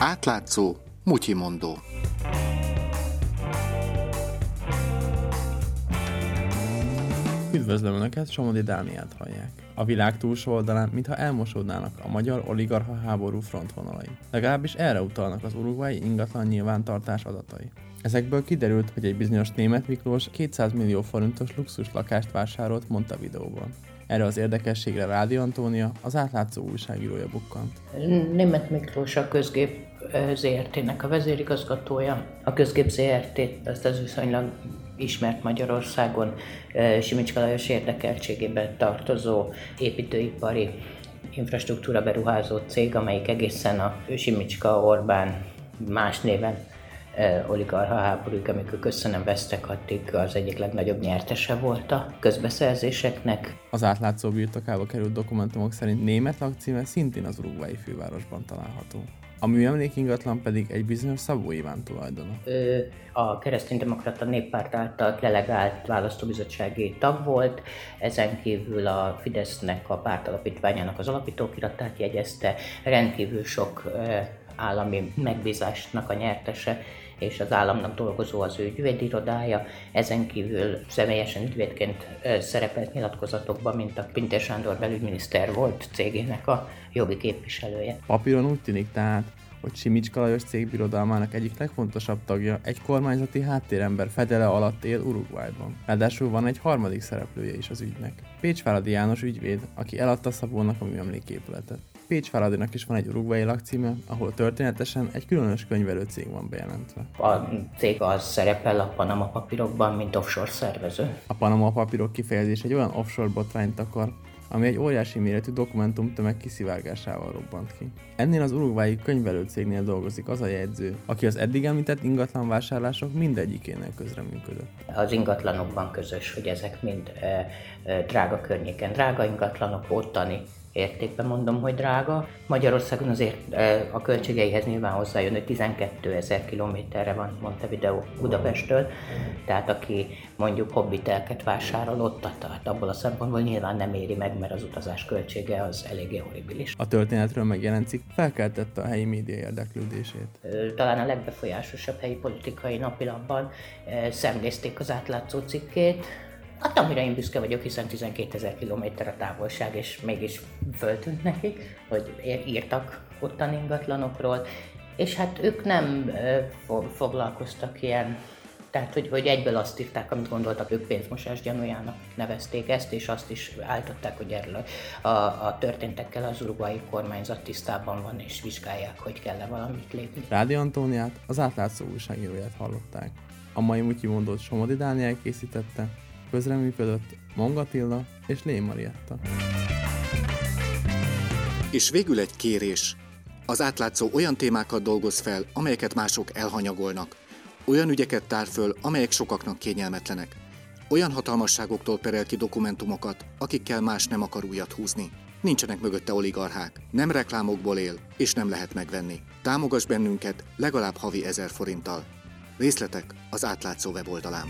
Átlátszó, mutyimondó. Üdvözlöm Önöket, Somodi Dániát hallják. A világ túlsó oldalán, mintha elmosódnának a magyar oligarcha háború frontvonalai. Legalábbis erre utalnak az urugvái ingatlan nyilvántartás adatai. Ezekből kiderült, hogy egy bizonyos német Miklós 200 millió forintos luxus lakást vásárolt Montevideóban. Erre az érdekességre Rádi Antónia, az átlátszó újságírója bukkant. Német Miklós a közgép ZRT-nek a vezérigazgatója. A közgép ZRT, ezt az viszonylag ismert Magyarországon, Simicska Lajos érdekeltségében tartozó építőipari infrastruktúra beruházó cég, amelyik egészen a Simicska Orbán más néven oligarha háborúig, amikor köszönöm vesztek, addig az egyik legnagyobb nyertese volt a közbeszerzéseknek. Az átlátszó birtokába került dokumentumok szerint német lakcíme szintén az urugvái fővárosban található. A műemlék ingatlan pedig egy bizonyos Szabó Iván tulajdona. Ő a kereszténydemokrata néppárt által delegált választóbizottsági tag volt, ezen kívül a Fidesznek a pártalapítványának az alapítókiratát jegyezte, rendkívül sok állami megbízásnak a nyertese, és az államnak dolgozó az ő ügyvédirodája. Ezen kívül személyesen ügyvédként szerepelt nyilatkozatokban, mint a Pintér Sándor belügyminiszter volt cégének a jogi képviselője. Papíron úgy tűnik tehát, hogy Simicska Lajos cégbirodalmának egyik legfontosabb tagja egy kormányzati háttérember fedele alatt él Uruguayban. Ráadásul van egy harmadik szereplője is az ügynek. Pécs Fáradi János ügyvéd, aki eladta Szabónak a műemléképületet. Pécs Fáradinak is van egy urugvai lakcíme, ahol történetesen egy különös könyvelő cég van bejelentve. A cég az szerepel a Panama papírokban, mint offshore szervező. A Panama papírok kifejezés egy olyan offshore botrányt akar, ami egy óriási méretű dokumentum tömeg kiszivárgásával robbant ki. Ennél az urugvái könyvelőcégnél dolgozik az a jegyző, aki az eddig említett ingatlan vásárlások mindegyikénél közreműködött. Az ingatlanokban közös, hogy ezek mind e, e, drága környéken, drága ingatlanok, ottani értékben mondom, hogy drága. Magyarországon azért a költségeihez nyilván hozzájön, hogy 12 ezer kilométerre van Montevideo Budapesttől, tehát aki mondjuk hobbitelket vásárol ott, tehát abból a szempontból nyilván nem éri meg, mert az utazás költsége az eléggé horribilis. A történetről megjelent cikk felkeltette a helyi média érdeklődését. Talán a legbefolyásosabb helyi politikai napilapban szemlézték az átlátszó cikkét, Hát amire én büszke vagyok, hiszen 12 ezer kilométer a távolság, és mégis föltűnt nekik, hogy írtak ottan ingatlanokról, és hát ők nem foglalkoztak ilyen tehát, hogy, hogy egyből azt írták, amit gondoltak, ők pénzmosás gyanújának nevezték ezt, és azt is állították, hogy erről a, a történtekkel az uruguayi kormányzat tisztában van, és vizsgálják, hogy kell-e valamit lépni. Rádi Antóniát, az átlátszó újságíróját hallották. A mai Mutyi mondott Somodi Dániel készítette, közreműködött Mongatilla és Lé Marietta. És végül egy kérés. Az átlátszó olyan témákat dolgoz fel, amelyeket mások elhanyagolnak. Olyan ügyeket tár föl, amelyek sokaknak kényelmetlenek. Olyan hatalmasságoktól perel ki dokumentumokat, akikkel más nem akar újat húzni. Nincsenek mögötte oligarchák, nem reklámokból él, és nem lehet megvenni. Támogass bennünket legalább havi ezer forinttal. Részletek az átlátszó weboldalán.